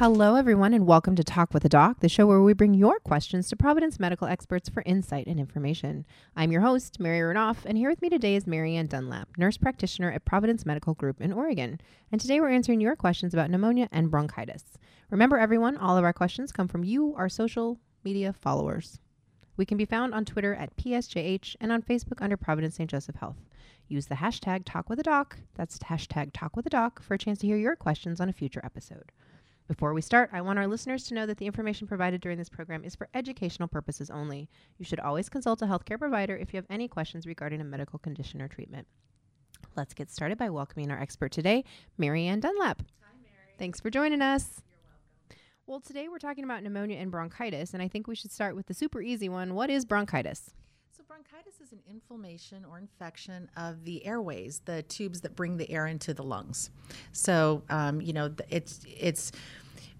Hello, everyone, and welcome to Talk with a Doc, the show where we bring your questions to Providence medical experts for insight and information. I'm your host, Mary Renouf, and here with me today is Mary Ann Dunlap, nurse practitioner at Providence Medical Group in Oregon. And today we're answering your questions about pneumonia and bronchitis. Remember, everyone, all of our questions come from you, our social media followers. We can be found on Twitter at PSJH and on Facebook under Providence St. Joseph Health. Use the hashtag Talk with a Doc, that's hashtag Talk with a Doc, for a chance to hear your questions on a future episode. Before we start, I want our listeners to know that the information provided during this program is for educational purposes only. You should always consult a healthcare provider if you have any questions regarding a medical condition or treatment. Let's get started by welcoming our expert today, Mary Ann Dunlap. Hi, Mary. Thanks for joining us. You're welcome. Well, today we're talking about pneumonia and bronchitis, and I think we should start with the super easy one. What is bronchitis? Bronchitis is an inflammation or infection of the airways, the tubes that bring the air into the lungs. So, um, you know, it's it's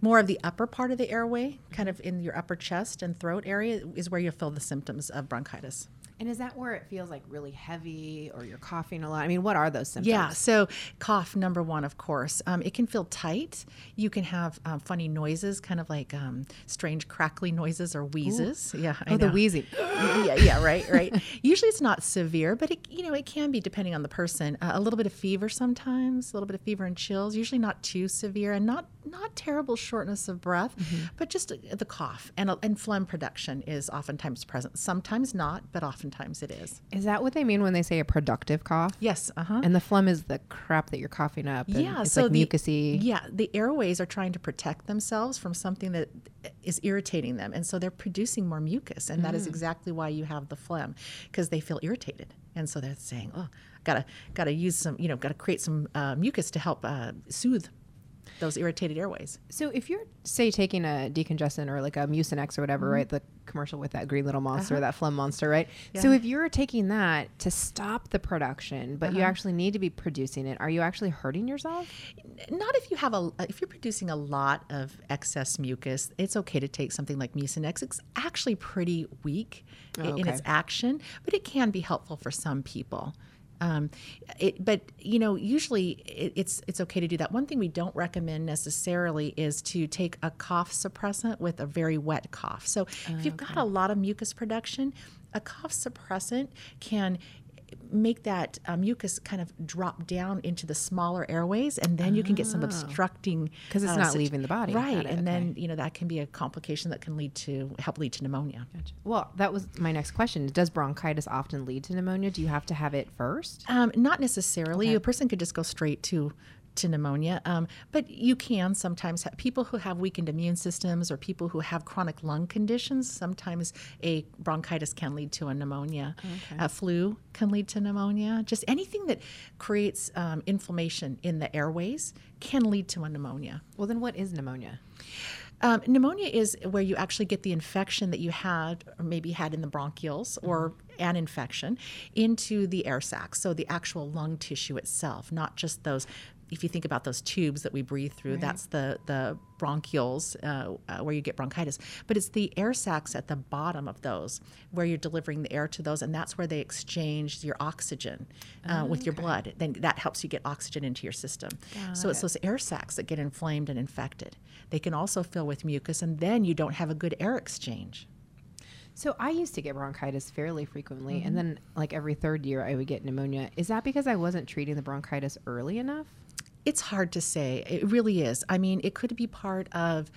more of the upper part of the airway, kind of in your upper chest and throat area, is where you'll feel the symptoms of bronchitis. And is that where it feels like really heavy or you're coughing a lot? I mean, what are those symptoms? Yeah, so cough, number one, of course. Um, it can feel tight. You can have um, funny noises, kind of like um, strange crackly noises or wheezes. Yeah, I Oh, the know. wheezing. yeah, yeah, right, right. Usually it's not severe, but it, you know, it can be depending on the person. Uh, a little bit of fever sometimes, a little bit of fever and chills. Usually not too severe, and not not terrible shortness of breath, but just uh, the cough and uh, and phlegm production is oftentimes present. Sometimes not, but oftentimes it is. Is that what they mean when they say a productive cough? Yes, uh huh. And the phlegm is the crap that you're coughing up. And Yeah, it's so like the- mucusy. Yeah, the airways are trying to protect themselves from something that is irritating them, and so they're producing more mucus, and that is exactly why you have the phlegm, because they feel irritated, and so they're saying, "Oh, gotta gotta use some, you know, gotta create some uh, mucus to help uh, soothe those irritated airways." So if you're say taking a decongestant or like a Mucinex or whatever, mm-hmm. right? The commercial with that green little monster, uh-huh. that phlegm monster, right? So if you're taking that to stop the production, but you uh-huh. actually need to be producing it, are you actually hurting yourself? Not if you have a uh, if you're producing a lot of excess mucus, it's okay to take something like Mucinex. It's actually pretty weak i- in its action, but it can be helpful for some people. Um, it, but you know, usually it, it's it's okay to do that. One thing we don't recommend necessarily is to take a cough suppressant with a very wet cough. So if you've got a lot of mucus production, a cough suppressant can make that uh, mucus kind of drop down into the smaller airways, and then you can get some obstructing because it's uh, not leaving the body. right? It, And then you know that can be a complication that can lead to help lead to pneumonia. Well, that was my next question. Does bronchitis often lead to pneumonia? Do you have to have it first? Um, not necessarily. A person could just go straight to to pneumonia, um, but you can sometimes have people who have weakened immune systems or people who have chronic lung conditions. Sometimes a bronchitis can lead to a pneumonia. A flu can lead to pneumonia. Just anything that creates um, inflammation in the airways can lead to a pneumonia. Well, then what is pneumonia? Um, pneumonia is where you actually get the infection that you had or maybe had in the bronchioles or an infection into the air sacs, so the actual lung tissue itself, not just those. If you think about those tubes that we breathe through, that's the the bronchioles uh, uh, where you get bronchitis. But it's the air sacs at the bottom of those where you're delivering the air to those, and that's where they exchange your oxygen uh, with your blood. Then that helps you get oxygen into your system. so it's those air sacs that get inflamed and infected. They can also fill with mucus, and then you don't have a good air exchange. So I used to get bronchitis fairly frequently, Mm-hmm. and then like every third year I would get pneumonia. Is that because I wasn't treating the bronchitis early enough? It's hard to say. It really is. I mean, it could be part of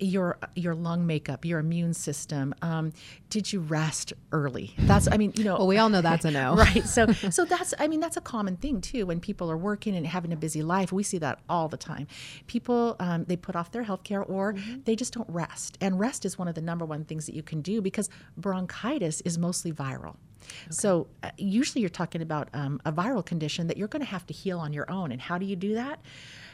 your your lung makeup, your immune system. Um, did you rest early? That's. I mean, you know. Well, we all know that's a no. right so so that's i mean that's a common thing too when people are working and having a busy life we see that all the time people um, they put off their health care or they just don't rest and rest is one of the number one things that you can do because bronchitis is mostly viral so uh, usually you're talking about um, a viral condition that you're going to have to heal on your own and how do you do that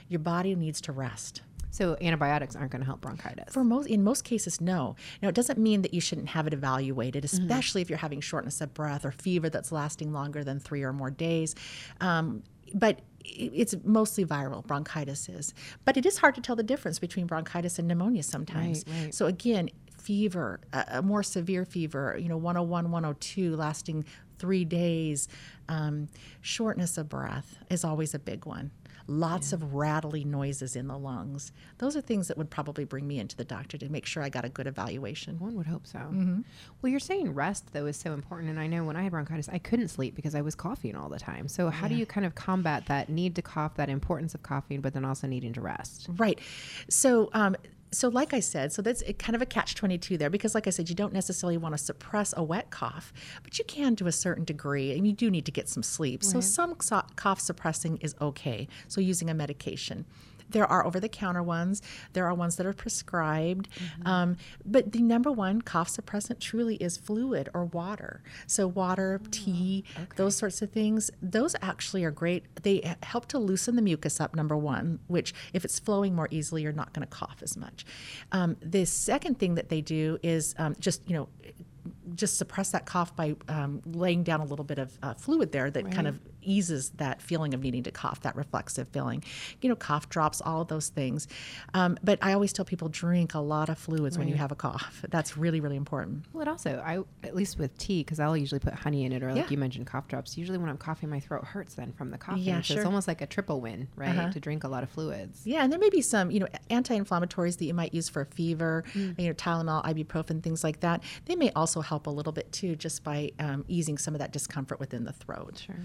your body needs to rest So antibiotics aren't going to help bronchitis. for most, in most cases, no. Now, it doesn't mean that you shouldn't have it evaluated, Mm-hmm. especially if you're having shortness of breath or fever that's lasting longer than three or more days. Um, but it's mostly viral bronchitis is, but it is hard to tell the difference between bronchitis and pneumonia sometimes. Right, right. So again, fever, a, more severe fever, you know, 101, 102, lasting three days, um, shortness of breath is always a big one. lots of rattly noises in the lungs. Those are things that would probably bring me into the doctor to make sure I got a good evaluation. One would hope so. Mm-hmm. Well, you're saying rest though is so important, and I know when I had bronchitis, I couldn't sleep because I was coughing all the time. So how do you kind of combat that need to cough, that importance of coughing, but then also needing to rest? Right. So, um, so like I said, so that's kind of a catch 22 there because, like I said, you don't necessarily want to suppress a wet cough, but you can to a certain degree, and you do need to get some sleep. So, some cough suppressing is okay. So, using a medication. There are over the counter ones, there are ones that are prescribed. Um, but the number one cough suppressant truly is fluid or water. So, water, tea, those sorts of things, those actually are great. They help to loosen the mucus up, number one, which if it's flowing more easily, you're not going to cough as much. Um, the second thing that they do is um, just, you know, just suppress that cough by um, laying down a little bit of uh, fluid there that kind of eases that feeling of needing to cough, that reflexive feeling. You know, cough drops, all of those things. Um, but I always tell people drink a lot of fluids when you have a cough. That's really, really important. Well, it also, I at least with tea, because I'll usually put honey in it, or like Yeah. you mentioned, cough drops. Usually, when I'm coughing, my throat hurts then from the coughing. Yeah, so sure. it's almost like a triple win, right? Uh-huh. To drink a lot of fluids. Yeah, and there may be some, you know, anti-inflammatories that you might use for a fever, you know, Tylenol, ibuprofen, things like that. They may also help a little bit too, just by um, easing some of that discomfort within the throat. Sure.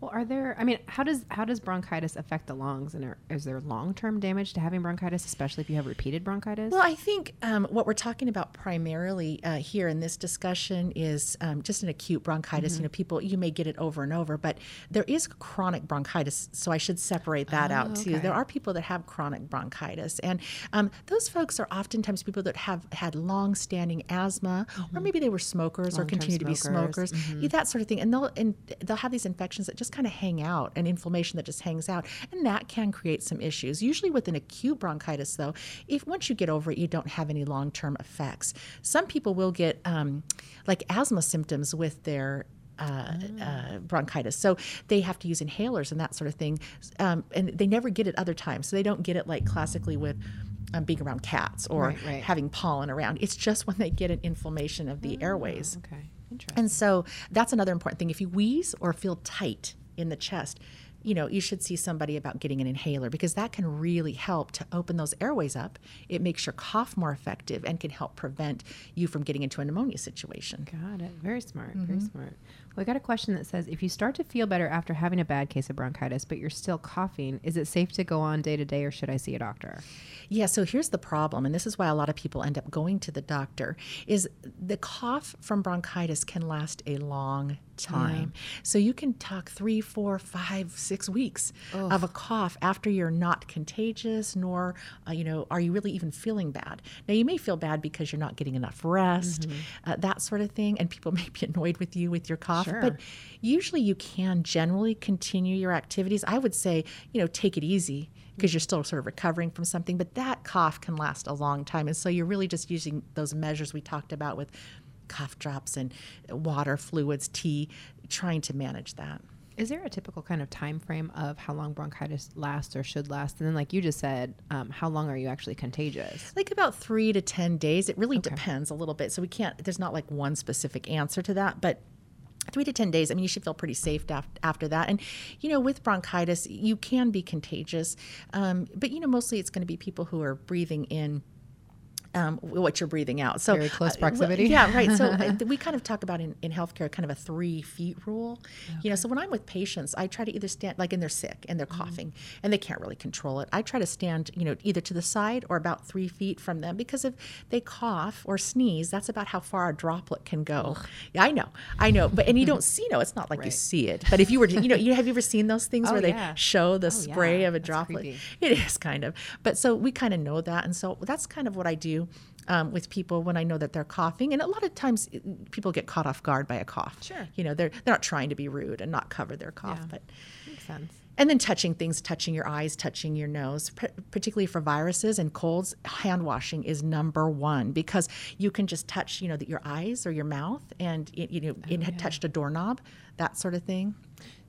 Well, are there? I mean, how does how does bronchitis affect the lungs? And are, is there long term damage to having bronchitis, especially if you have repeated bronchitis? Well, I think um, what we're talking about primarily uh, here in this discussion is um, just an acute bronchitis. You know, people you may get it over and over, but there is chronic bronchitis, so I should separate that out too. okay. There are people that have chronic bronchitis, and um, those folks are oftentimes people that have had long-standing asthma, or maybe they were smokers or Long-term continue to be smokers. smokers, yeah, that sort of thing, and they'll and they'll have these infections that just kind of hang out, and inflammation that just hangs out, and that can create some issues. Usually with an acute bronchitis, though, if once you get over it, you don't have any long-term effects. Some people will get um, like asthma symptoms with their uh, uh, bronchitis. So they have to use inhalers and that sort of thing. Um, and they never get it other times. So they don't get it like classically with um, being around cats or Right, right. having pollen around. It's just when they get an inflammation of the airways. okay, interesting. And so that's another important thing. If you wheeze or feel tight in the chest, you know, you should see somebody about getting an inhaler because that can really help to open those airways up. It makes your cough more effective and can help prevent you from getting into a pneumonia situation. Got it. Very smart. Mm-hmm. Very smart. I got a question that says if you start to feel better after having a bad case of bronchitis, but you're still coughing, is it safe to go on day to day or should I see a doctor? Yeah, so here's the problem, and this is why a lot of people end up going to the doctor, is the cough from bronchitis can last a long time. So you can talk three, four, five, six weeks of a cough after you're not contagious, nor, uh, you know, are you really even feeling bad? Now, you may feel bad because you're not getting enough rest, uh, that sort of thing, and people may be annoyed with you with your cough, Sure. But usually you can generally continue your activities. I would say, you know, take it easy because you're still sort of recovering from something, but that cough can last a long time. And so you're really just using those measures we talked about with cough drops and water, fluids, tea, trying to manage that. Is there a typical kind of time frame of how long bronchitis lasts or should last? And then, like you just said, um, how long are you actually contagious? Like about three to 10 days. It really depends a little bit. So we can't, there's not like one specific answer to that, but three to 10 days, I mean, you should feel pretty safe after that. And, you know, with bronchitis, you can be contagious, um, but, you know, mostly it's going to be people who are breathing in. Um, what you're breathing out. So Very close uh, proximity. yeah, right. So uh, we kind of talk about in, in healthcare kind of a three feet rule. You know, so when I'm with patients, I try to either stand like, and they're sick and they're coughing and they can't really control it. I try to stand, you know, either to the side or about three feet from them because if they cough or sneeze, that's about how far a droplet can go. Yeah, I know, I know, but and you don't see, no, it's not like you see it. But if you were, to, you know, you have you ever seen those things Oh, where they show the Oh, spray yeah. of a That's droplet? creepy. It is kind of, but so we kind of know that, and so that's kind of what I do. Um, with people when I know that they're coughing, and a lot of times it- people get caught off guard by a cough. Sure. you know they're they're not trying to be rude and not cover their cough, Yeah. but Makes sense. and then touching things, touching your eyes, touching your nose, p- particularly for viruses and colds, hand washing is number one because you can just touch, you know, the, your eyes or your mouth, and it, you know, it had touched a doorknob, that sort of thing.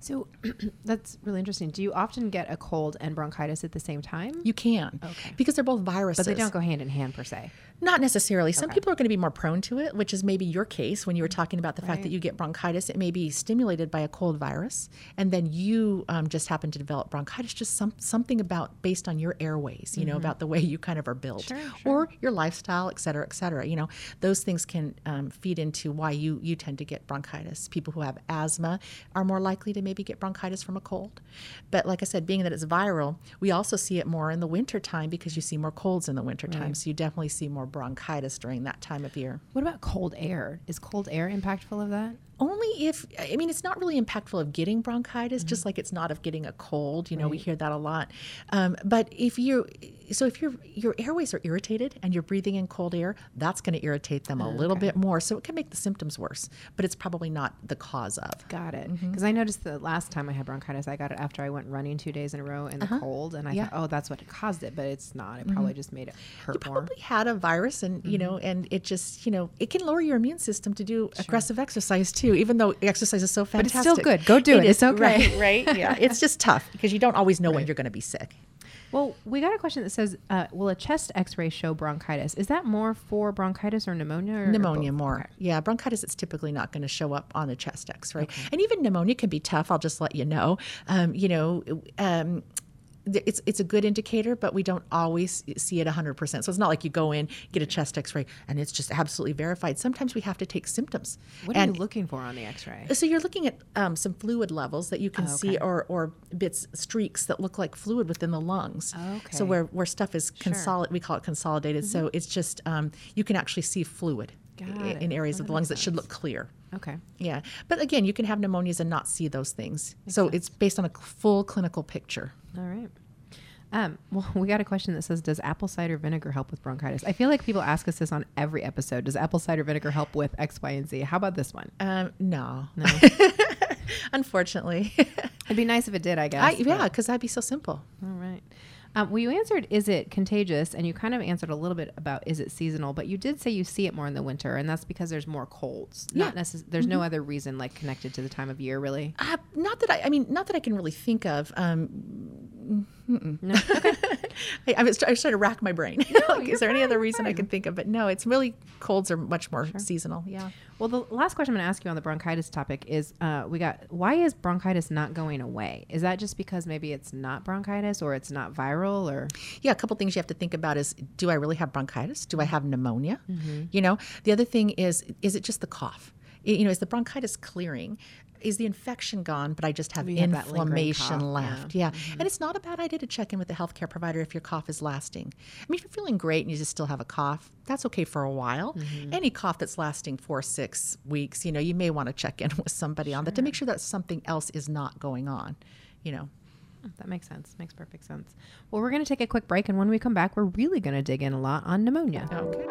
So that's really interesting. Do you often get a cold and bronchitis at the same time? You can, Okay. because they're both viruses. but they don't go hand in hand per se. Not necessarily. Some people are going to be more prone to it, which is maybe your case when you were talking about the fact that you get bronchitis. It may be stimulated by a cold virus, and then you um, just happen to develop bronchitis. Just some something about based on your airways, you know, about the way you kind of are built, Sure, or your lifestyle, et cetera, et cetera. You know, those things can um, feed into why you you tend to get bronchitis. People who have asthma are more likely to maybe get bronchitis from a cold. But like I said, being that it's viral, we also see it more in the wintertime because you see more colds in the wintertime. So you definitely see more bronchitis during that time of year. What about cold air? Is cold air impactful of that? Only if, I mean, it's not really impactful of getting bronchitis, just like it's not of getting a cold. You know, we hear that a lot. Um, but if you, so if your your airways are irritated and you're breathing in cold air, that's going to irritate them a little bit more. So it can make the symptoms worse, but it's probably not the cause of. Got it. Mm-hmm. Because I noticed the last time I had bronchitis, I got it after I went running two days in a row in the cold, and I Uh-huh. Yeah. Mm-hmm. thought, oh, that's what caused it, but it's not. It probably just made it hurt more. probably had a virus and you know and it just you know it can lower your immune system to do aggressive exercise too even though exercise is so fantastic, but it's still good. Go do it. is, It's okay. right, right yeah it's just tough because you don't always know when you're going to be sick Well, we got a question that says, uh, "Will a chest X-ray show bronchitis? Is that more for bronchitis or pneumonia? Or, or pneumonia both? more Okay. yeah bronchitis it's typically not going to show up on a chest x-ray and even pneumonia can be tough i'll just let you know um, you know um, it's it's a good indicator, but we don't always see it 100%. So it's not like you go in, get a chest x-ray, and it's just absolutely verified. Sometimes we have to take symptoms. What are and you looking for on the X-ray? So you're looking at um, some fluid levels that you can Oh, see, or or bits streaks that look like fluid within the lungs. So Okay. Mm-hmm. where where stuff is consolid, we call it consolidated. So it's just um, you can actually see fluid Got it. in areas Oh, of the lungs makes that should look clear. Okay. Yeah, but again, you can have pneumonias and not see those things. so it's based on a full clinical picture. All right. Um, well, we got a question that says, "Does apple cider vinegar help with bronchitis?" I feel like people ask us this on every episode. Does apple cider vinegar help with X, Y, and Z? How about this one? Um, no, No. unfortunately. It'd be nice if it did. I guess. I, yeah, because that'd be so simple. All right. Um, well, you answered, is it contagious? And you kind of answered a little bit about, is it seasonal? But you did say you see it more in the winter, and that's because there's more colds. Not Yeah. necess- There's no other reason like connected to the time of year, really. Uh, not that I, I mean, not that I can really think of. Um, No. I, I was I was trying to rack my brain. Like, is there any other reason I can think of? But no, it's really colds are much more seasonal. Yeah. Well, the last question I'm going to ask you on the bronchitis topic is, uh, we got why is bronchitis not going away? Is that just because maybe it's not bronchitis or it's not viral or? Yeah, a couple things you have to think about is do I really have bronchitis? Do I have pneumonia? You know, the other thing is is it just the cough? You know, is the bronchitis clearing? Is the infection gone, but I just have have inflammation cough, yeah. left? Yeah. Mm-hmm. And it's not a bad idea to check in with the healthcare provider if your cough is lasting. I mean, if you're feeling great and you just still have a cough, that's okay for a while. Mm-hmm. Any cough that's lasting four, six weeks, you know, you may want to check in with somebody on that to make sure that something else is not going on, you know. Oh, that makes sense. Makes perfect sense. Well, we're going to take a quick break, and when we come back, we're really going to dig in a lot on pneumonia. Okay.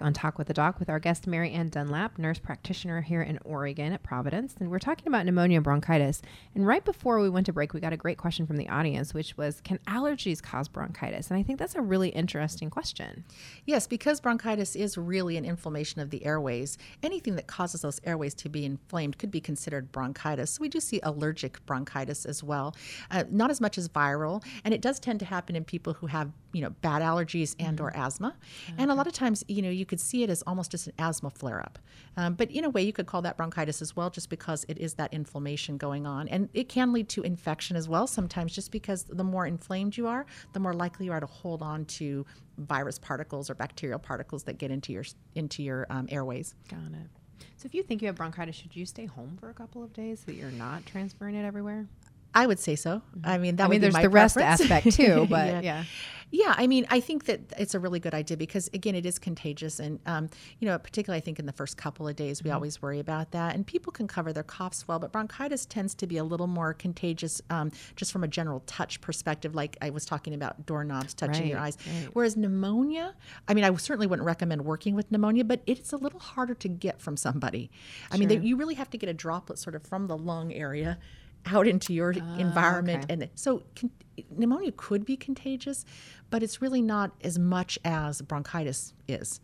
Back on Talk with the Doc with our guest Mary Ann Dunlap, nurse practitioner here in Oregon at Providence, and we're talking about pneumonia and bronchitis. And right before we went to break, we got a great question from the audience, which was, "Can allergies cause bronchitis?" And I think that's a really interesting question. Yes, because bronchitis is really an inflammation of the airways. Anything that causes those airways to be inflamed could be considered bronchitis. So we do see allergic bronchitis as well, uh, not as much as viral, and it does tend to happen in people who have you know bad allergies and or asthma. And a lot of times, you know, you could see it as almost just an asthma flare up. Um, but in a way, you could call that bronchitis as well, just because it is that inflammation going on, and it can lead to infection as well. Sometimes, just because the more inflamed you are, the more likely you are to hold on to virus particles or bacterial particles that get into your into your um, airways. Got it. So if you think you have bronchitis, should you stay home for a couple of days so that you're not transferring it everywhere? I would say so. I mean, that I would mean, be there's the rest aspect too, but yeah. Yeah, I mean, I think that it's a really good idea because again, it is contagious, and um, you know, particularly I think in the first couple of days, we always worry about that, and people can cover their coughs well, but bronchitis tends to be a little more contagious, um, just from a general touch perspective, like I was talking about doorknobs touching your eyes. right. Whereas pneumonia, I mean, I certainly wouldn't recommend working with pneumonia, but it's a little harder to get from somebody. I mean, they, you really have to get a droplet sort of from the lung area out into your environment okay. and so con- pneumonia could be contagious but it's really not as much as bronchitis is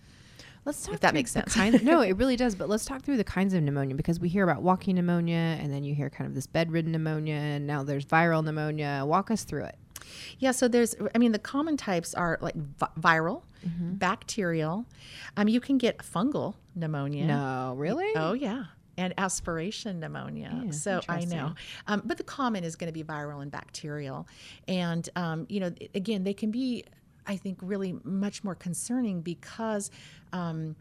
Let's talk If that makes sense. kinds- no, it really does. But let's talk through the kinds of pneumonia because we hear about walking pneumonia, and then you hear kind of this bedridden pneumonia, and now there's viral pneumonia. Walk us through it. yeah so there's i mean the common types are like vi- viral Mm-hmm. bacterial um, you can get fungal pneumonia No, really? oh yeah and aspiration pneumonia. Yeah, so I know, um, but the common is going to be viral and bacterial, and um, you know, again, they can be, I think, really much more concerning because. Um,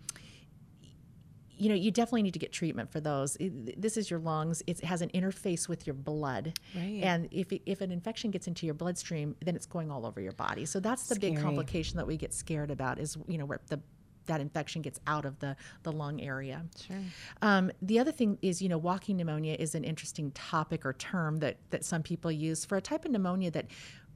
you know, you definitely need to get treatment for those. This is your lungs. It has an interface with your blood, Right. and if if an infection gets into your bloodstream, then it's going all over your body. So that's the big complication that we get scared about. Is you know where the that infection gets out of the the lung area. Sure. Um, the other thing is, you know, walking pneumonia is an interesting topic or term that that some people use for a type of pneumonia that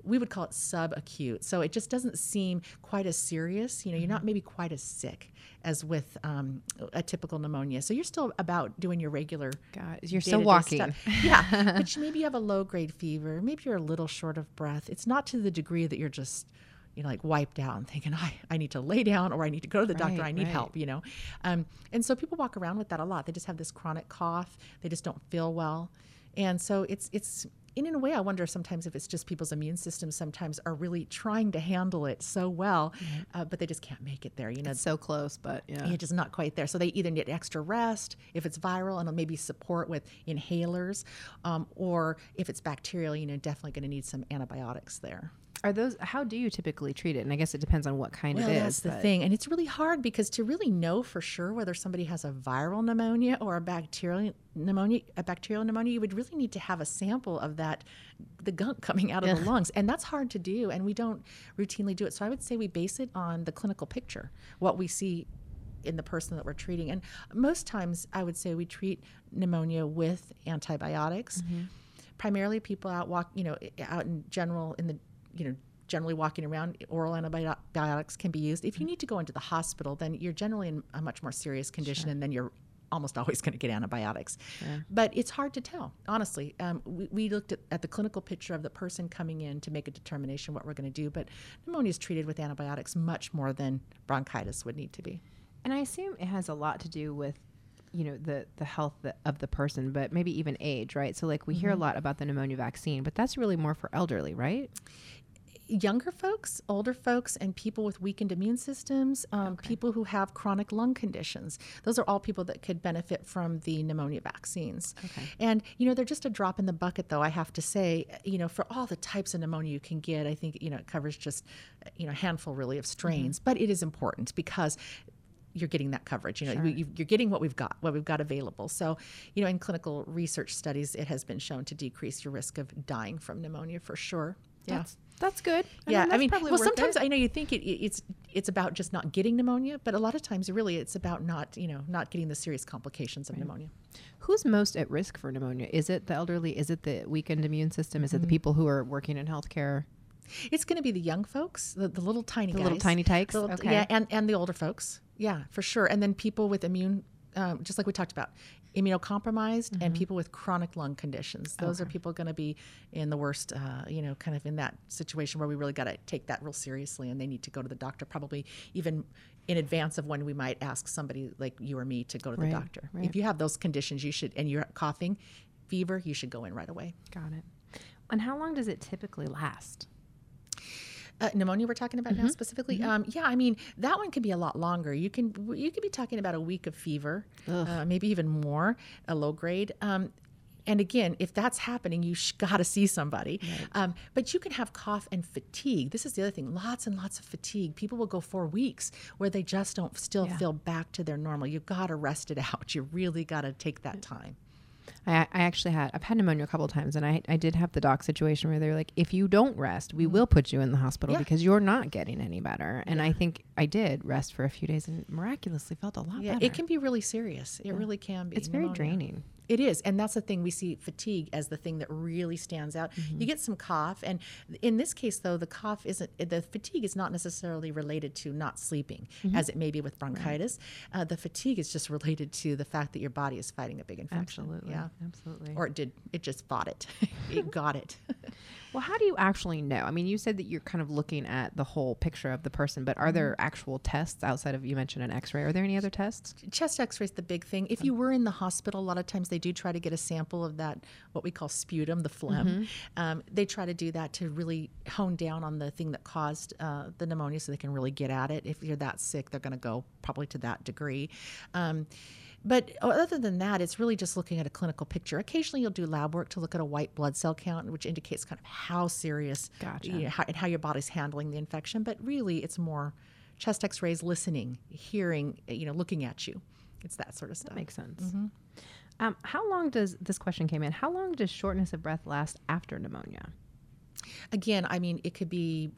we would call it subacute. So it just doesn't seem quite as serious. You know, you're not maybe quite as sick as with um, a typical pneumonia. So you're still about doing your regular. God, you're still walking. stuff. Yeah, but maybe you have a low grade fever. Maybe you're a little short of breath. It's not to the degree that you're just, you know, like wiped out and thinking, I, I need to lay down or I need to go to the doctor. Right, I need right. help, you know. Um, and so people walk around with that a lot. They just have this chronic cough. They just don't feel well. And so it's, it's, and in a way, I wonder sometimes if it's just people's immune systems sometimes are really trying to handle it so well, uh, but they just can't make it there. You know, It's so close, but yeah. it's just not quite there. So they either need extra rest if it's viral, and maybe support with inhalers, um, or if it's bacterial, you know, definitely going to need some antibiotics there. Are those how do you typically treat it? And I guess it depends on what kind Well, it is. that's the but- thing. And it's really hard because to really know for sure whether somebody has a viral pneumonia or a bacterial pneumonia, a bacterial pneumonia, you would really need to have a sample of that, the gunk coming out of the lungs. And that's hard to do. And we don't routinely do it. So I would say we base it on the clinical picture, what we see in the person that we're treating. And most times I would say we treat pneumonia with antibiotics. Mm-hmm. Primarily people out walk, you know, out in general in the, you know, generally walking around, oral antibiotics can be used. If you need to go into the hospital, then you're generally in a much more serious condition and then you're almost always going to get antibiotics. But it's hard to tell, honestly. Um, we, we looked at, at the clinical picture of the person coming in to make a determination what we're going to do, but pneumonia is treated with antibiotics much more than bronchitis would need to be. And I assume it has a lot to do with, you know, the the health of the person, but maybe even age, right? So like we hear a Mm-hmm. lot about the pneumonia vaccine, but that's really more for elderly, right? Younger folks, older folks, and people with weakened immune systems, um, people who have chronic lung conditions. Those are all people that could benefit from the pneumonia vaccines. Okay. And, you know, they're just a drop in the bucket, though, I have to say. You know, for all the types of pneumonia you can get, I think, you know, it covers just, you know, a handful really of strains. But it is important because you're getting that coverage. You know, you, you're getting what we've got, what we've got available. So, you know, in clinical research studies, it has been shown to decrease your risk of dying from pneumonia for sure. Yeah. That's that's good. yeah, I that's mean, probably well, sometimes it. I know you think it, it- it's it's about just not getting pneumonia, but a lot of times, really, it's about not you know not getting the serious complications of pneumonia. Who's most at risk for pneumonia? Is it the elderly? Is it the weakened immune system? Is it the Mm-hmm. people who are working in healthcare? It's going to be the young folks, the, the little tiny The guys, little tiny tykes? the little- Okay. yeah, and and the older folks, yeah, for sure, and then people with immune, um, just like we talked about, immunocompromised, Mm-hmm. and people with chronic lung conditions. Those are people going to be in the worst, uh, you know, kind of in that situation where we really got to take that real seriously, and they need to go to the doctor, probably even in advance of when we might ask somebody like you or me to go to the Right, doctor. right. If you have those conditions, you should, and you're coughing, fever, you should go in right away. Got it. And how long does it typically last? Uh, pneumonia we're talking about now specifically um, yeah i mean that one can be a lot longer. You can you could be talking about a week of fever uh, maybe even more a low grade um, and again if that's happening you sh- got to see somebody. Um, but you can have cough and fatigue. This is the other thing lots and lots of fatigue. People will go four weeks where they just don't still Yeah. feel back to their normal. You got to rest it out. You really got to take that time I, I actually had I've had pneumonia a couple of times, and I I did have the doc situation where they're like, if you don't rest, we mm. will put you in the hospital Yeah. because you're not getting any better. And I think I did rest for a few days and miraculously felt a lot yeah better. it can be really serious it really can be It's very draining. It is, and that's the thing we see fatigue as the thing that really stands out. Mm-hmm. You get some cough, and in this case, though, the cough isn't the fatigue is not necessarily related to not sleeping, Mm-hmm. as it may be with bronchitis. Uh, the fatigue is just related to the fact that your body is fighting a big infection. Absolutely. yeah, Absolutely. or it did. It just fought it. it got it. well, how do you actually know? I mean, you said that you're kind of looking at the whole picture of the person, but are there actual tests outside of you mentioned an X-ray? Are there any other tests? chest x-ray is the big thing. If you were in the hospital a lot of times they do try to get a sample of that what we call sputum the phlegm. Um, they try to do that to really hone down on the thing that caused uh, the pneumonia so they can really get at it. If you're that sick they're going to go probably to that degree. Um, but other than that, it's really just looking at a clinical picture. Occasionally, you'll do lab work to look at a white blood cell count, which indicates kind of how serious Gotcha. you know, how, and how your body's handling the infection. But really, it's more chest X-rays, listening, hearing, you know, looking at you. It's that sort of stuff. Makes sense. Mm-hmm. Um, how long does this question came in? How long does shortness of breath last after pneumonia? Again, I mean, it could be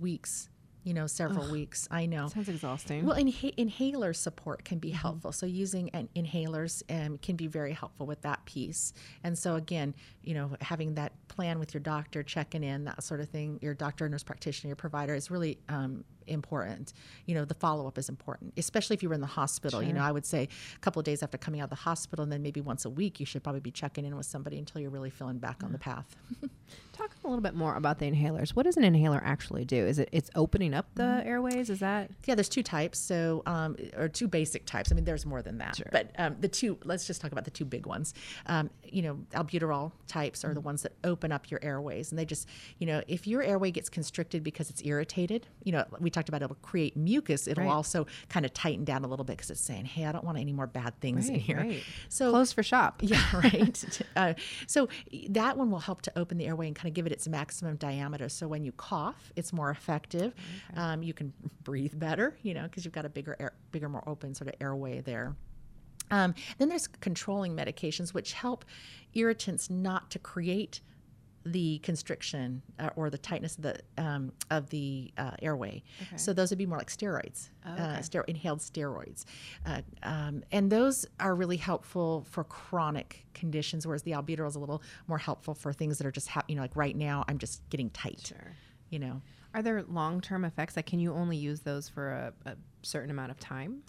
weeks, you know, several weeks. I know. Sounds exhausting. Well, inha- inhaler support can be helpful. So using an inhalers um, can be very helpful with that piece. And so again, you know, having that plan with your doctor, checking in, that sort of thing, your doctor, nurse practitioner, your provider is really um, important. You know, the follow up is important, especially if you were in the hospital. You know, I would say a couple of days after coming out of the hospital, and then maybe once a week, you should probably be checking in with somebody until you're really feeling back on the path. Talk a little bit more about the inhalers. What does an inhaler actually do? Is it it's opening up the Mm-hmm. airways? Is that Yeah, there's two types. So, um, or two basic types. I mean, there's more than that. Sure. But um, the two, let's just talk about the two big ones. Um, you know, albuterol types are the ones that open open up your airways. And they just, you know, if your airway gets constricted because it's irritated, you know, we talked about it'll create mucus. It'll Right. also kind of tighten down a little bit because it's saying, hey, I don't want any more bad things in here. right. So close for shop. yeah, right. uh, so that one will help to open the airway and kind of give it its maximum diameter. So when you cough, it's more effective. Um, you can breathe better, you know, because you've got a bigger, air, bigger, more open sort of airway there. Um, then there's controlling medications which help irritants not to create the constriction uh, or the tightness of the um, of the uh, airway. So those would be more like steroids, uh, stero- inhaled steroids, uh, um, and those are really helpful for chronic conditions. Whereas the albuterol is a little more helpful for things that are just hap- you know like right now I'm just getting tight. Sure. You know. Are there long term effects? Like, can you only use those for a, a certain amount of time?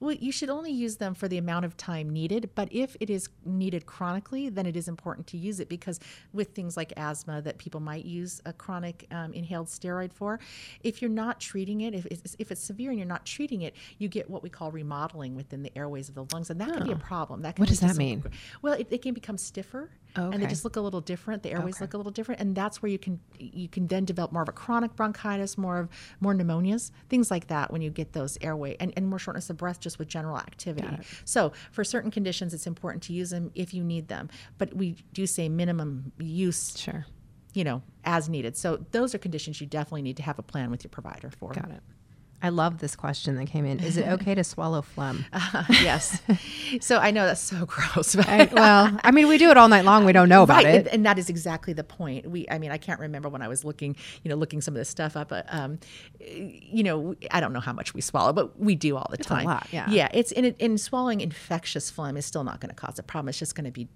Well, you should only use them for the amount of time needed. But if it is needed chronically, then it is important to use it because with things like asthma that people might use a chronic um, inhaled steroid for, if you're not treating it, if it's, if it's severe and you're not treating it, you get what we call remodeling within the airways of the lungs, and that can be a problem. That can What does that mean? Well, it, it can become stiffer. Oh, And they just look a little different. The airways Okay. look a little different, and that's where you can you can then develop more of a chronic bronchitis, more of more pneumonias, things like that. When you get those airway and, and more shortness of breath just with general activity. So for certain conditions, it's important to use them if you need them, but we do say minimum use, Sure. you know, as needed. So those are conditions you definitely need to have a plan with your provider for. Got it. I love this question that came in. Is it okay to swallow phlegm? yes. So I know that's so gross, but I, well, I mean, we do it all night long. We don't know about right, it. And, and that is exactly the point. We, I mean, I can't remember when I was looking, you know, looking some of this stuff up. But, um, you know, I don't know how much we swallow, but we do all the a time. lot, yeah. Yeah. It's in in swallowing infectious phlegm is still not going to cause a problem. It's just going to be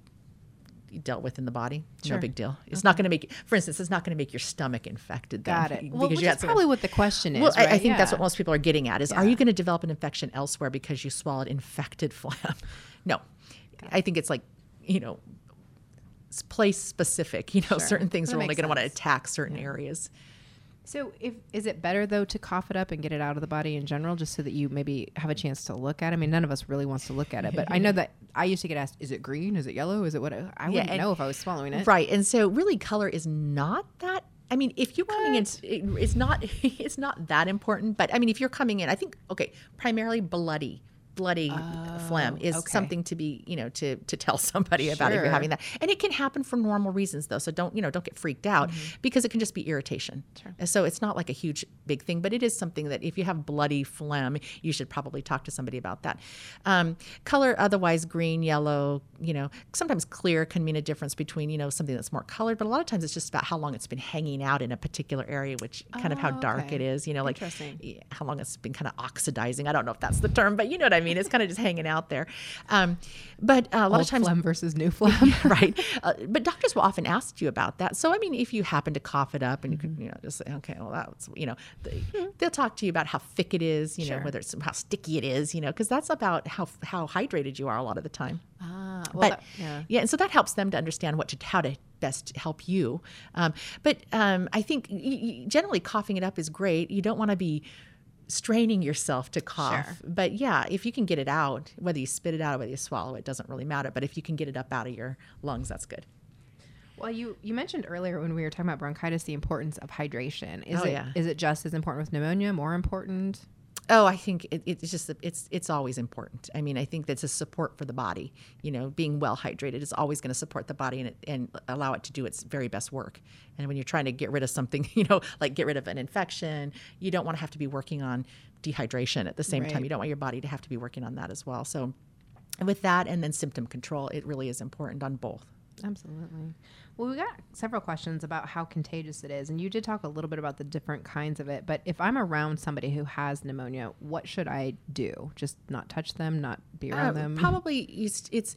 dealt with in the body. Sure. No big deal. It's not going to make, for instance, it's not going to make your stomach infected. Then, Got it. Well, which is probably what the question is. well, I, I right? think that's what most people are getting at is are you going to develop an infection elsewhere because you swallowed infected phlegm? no. I think it's like, you know, place specific. You know, certain things That are only going to want to attack certain areas. So, if is it better though to cough it up and get it out of the body in general, just so that you maybe have a chance to look at? it? I mean, none of us really wants to look at it, but I know that I used to get asked, "Is it green? Is it yellow? Is it what?" I wouldn't and- know if I was swallowing it. Right. And so really color is not that I mean, if you're coming in, it, it's not it's not that important. But I mean, if you're coming in, I think okay, primarily bloody, bloody phlegm is Oh, okay. something to be you know to to tell somebody about if you're having that, and it can happen for normal reasons though. So don't you know don't get freaked out Mm-hmm. because it can just be irritation. And So it's not like a huge big thing, but it is something that if you have bloody phlegm, you should probably talk to somebody about that. Um, color otherwise green, yellow, you know, sometimes clear can mean a difference between you know something that's more colored, but a lot of times it's just about how long it's been hanging out in a particular area, which kind of how Oh, dark okay. it is. You know, like how long it's been kind of oxidizing. I don't know if that's the term, but you know what I mean. It's kind of just hanging out there. Um, but uh, a lot Old of times, phlegm versus new phlegm. right? Uh, but doctors will often ask you about that. So I mean, if you happen to cough it up and you Mm-hmm. you know, just say, okay, well, that's you know, they, they'll talk to you about how thick it is, you Sure. know, whether it's how sticky it is, you know, because that's about how how hydrated you are a lot of the time. ah, well, But that- yeah. yeah, and so that helps them to understand what to how to best help you. Um, but um, I think generally coughing it up is great. You don't want to be straining yourself to cough. Sure. But yeah, if you can get it out, whether you spit it out or whether you swallow it, doesn't really matter. But if you can get it up out of your lungs, that's good. Well, you you mentioned earlier when we were talking about bronchitis the importance of hydration. Is Oh, it yeah. is it just as important with pneumonia? More important? Oh, I think it, it's just it's it's always important. I mean, I think that's a support for the body. You know, being well hydrated is always going to support the body and it, and allow it to do its very best work. And when you're trying to get rid of something, you know, like get rid of an infection, you don't want to have to be working on dehydration at the same Right. time. You don't want your body to have to be working on that as well. So, with that and then symptom control, it really is important on both. Absolutely. Well, we got several questions about how contagious it is, and you did talk a little bit about the different kinds of it. But if I'm around somebody who has pneumonia, what should I do? Just not touch them, not be around Uh, them. Probably it's, it's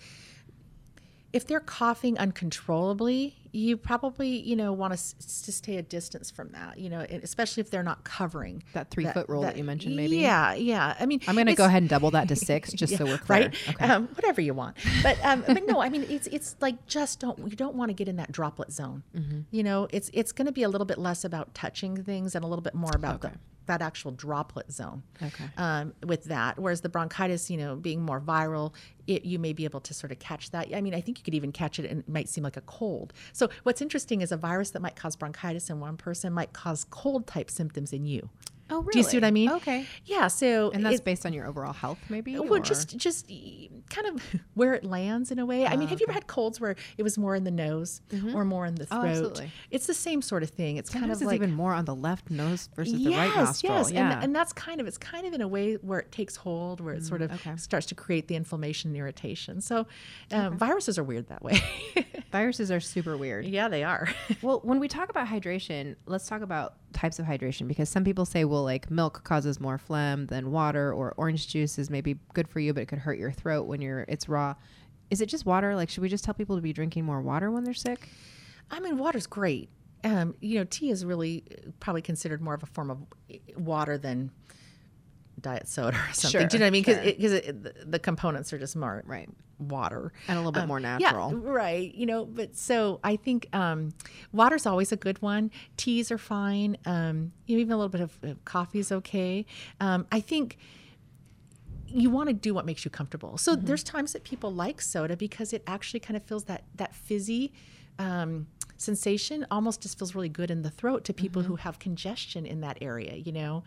if they're coughing uncontrollably, you probably you know want to s- to stay a distance from that. You know, especially if they're not covering That three-foot rule that you mentioned, maybe? Yeah, yeah. I mean, I'm going to go ahead and double that to six, just so we're clear. right? Um, whatever you want, but um, but no, I mean it's it's like just don't you don't want to get in that droplet zone. Mm-hmm. You know, it's it's going to be a little bit less about touching things and a little bit more about the that actual droplet zone Okay. um, with that. Whereas the bronchitis, you know, being more viral, it, you may be able to sort of catch that. I mean, I think you could even catch it and it might seem like a cold. So what's interesting is a virus that might cause bronchitis in one person might cause cold type symptoms in you. Oh, really? Do you see what I mean? Okay. Yeah. So And that's it- based on your overall health, maybe? well, or- just just kind of where it lands in a way. I mean, have you ever had colds where it was more in the nose or more in the Oh, throat? absolutely. It's the same sort of thing. It's kind of it's like even more on the left nose versus the right yes, nostril. yes, Yeah. and, and that's kind of it's kind of in a way where it takes hold, where it sort of Mm, okay. starts to create the inflammation and irritation. So, um, viruses are weird that way. Viruses are super weird. yeah, they are. Well, when we talk about hydration, let's talk about types of hydration because some people say, well, like milk causes more phlegm than water, or orange juice is maybe good for you, but it could hurt your throat when you're it's raw. Is it just water? Like, should we just tell people to be drinking more water when they're sick? I mean, water's great. Um, you know, tea is really uh, probably considered more of a form of uh, water than diet soda or something. Sure, Do you know what I mean? Because sure. because the, components are just more Right. water And a little bit Um, more yeah, natural. right. You know, but so I think um, water's always a good one. Teas are fine. Um, you even a little bit of, of coffee is okay. Um, I think you want to do what makes you comfortable. So Mm-hmm. there's times that people like soda because it actually kind of feels that that fizzy um, sensation. Almost just feels really good in the throat to people Mm-hmm. who have congestion in that area. You know,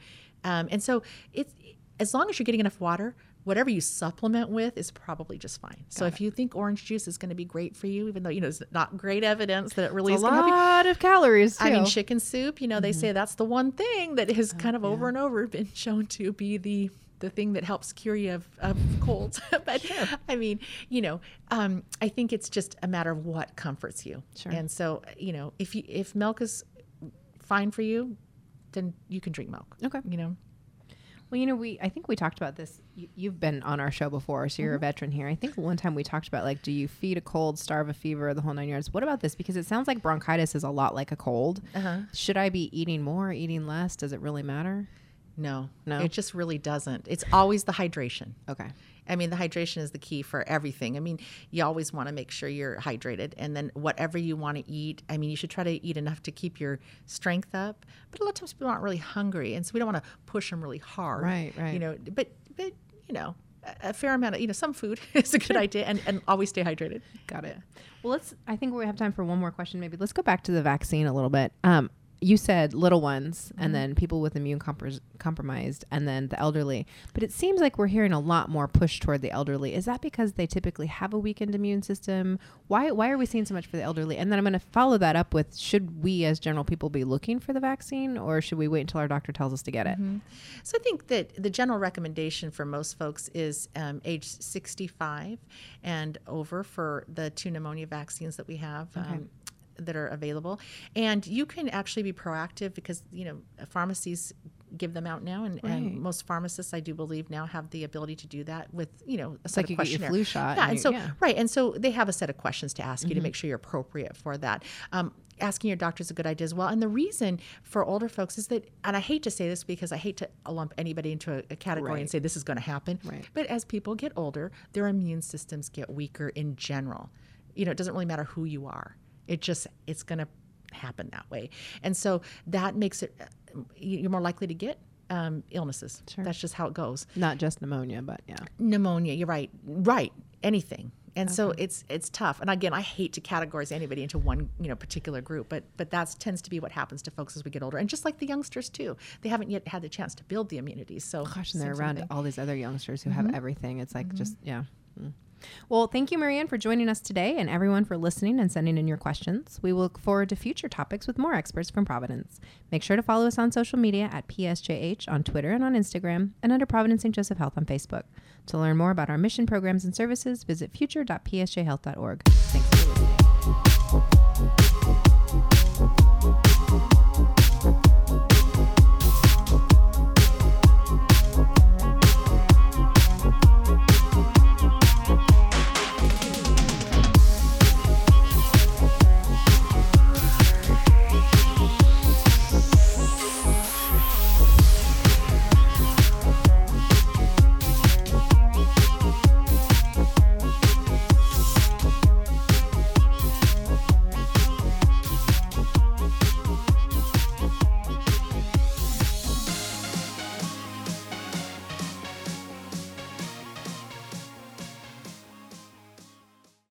um, and so it's as long as you're getting enough water. Whatever you supplement with is probably just fine. so if you think orange juice is going to be great for you, even though you know it's not great evidence that it really a is going to help you, a lot of calories, too. I mean, chicken soup, you know, they Mm-hmm. say that's the one thing that has Oh, kind of over and over been shown to be the the thing that helps cure you of, of colds. but I mean, you know, um, I think it's just a matter of what comforts you. Sure. And so, you know, if you if milk is fine for you, then you can drink milk. Okay. You know. Well, you know, we I think we talked about this. You, you've been on our show before, so you're Mm-hmm. a veteran here. I think one time we talked about like, do you feed a cold, starve a fever, the whole nine yards? What about this? Because it sounds like bronchitis is a lot like a cold. Uh-huh. Should I be eating more, eating less? Does it really matter? No. No? It just really doesn't. It's always the hydration. Okay. I mean, the hydration is the key for everything. I mean, you always want to make sure you're hydrated, and then whatever you want to eat. I mean, you should try to eat enough to keep your strength up. But a lot of times people aren't really hungry, and so we don't want to push them really hard. Right, right. You know, but but you know, a, fair amount of you know some food is a good idea, and and always stay hydrated. Got it. Well, let's. I think we have time for one more question. Maybe let's go back to the vaccine a little bit. Um, you said little ones, and then people with immune compromised, and then the elderly. But it seems like we're hearing a lot more push toward the elderly. Is that because they typically have a weakened immune system? Why Why are we seeing so much for the elderly? And then I'm going to follow that up with: Should we, as general people, be looking for the vaccine, or should we wait until our doctor tells us to get it? So I think that the general recommendation for most folks is um, age 65 and over for the two pneumonia vaccines that we have. Um, that are available and you can actually be proactive because you know pharmacies give them out now and, Right. and most pharmacists i do believe now have the ability to do that with you know a set like of you get your questionnaire flu shot. yeah, and and you- so yeah. Mm-hmm. right, and so they have a set of questions to ask you to make sure you're appropriate for that. Um, asking your doctor is a good idea as well. And the reason for older folks is that, and I hate to say this because I hate to lump anybody into a, a category Right. and say this is going to happen. Right. But as people get older, their immune systems get weaker in general. You know, it doesn't really matter who you are. It just it's going to happen that way, and so that makes it you- you're more likely to get. Um, illnesses. Sure. That's just how it goes Not just pneumonia, but yeah. pneumonia you're right right anything and so it's it's tough and again i hate to categorize anybody into one you know particular group but but that tends to be what happens to folks as we get older and just like the youngsters too they haven't yet had the chance to build the immunity so Gosh, and they're same sort of around all these other youngsters who have everything. It's like just yeah. Mm. Well, thank you, Mary Ann, for joining us today, and everyone for listening and sending in your questions. We will look forward to future topics with more experts from Providence. Make sure to follow us on social media at PSJH on Twitter and on Instagram, and under Providence St. Joseph Health on Facebook. To learn more about our mission programs and services, visit future.psjhealth.org. Thanks for listening.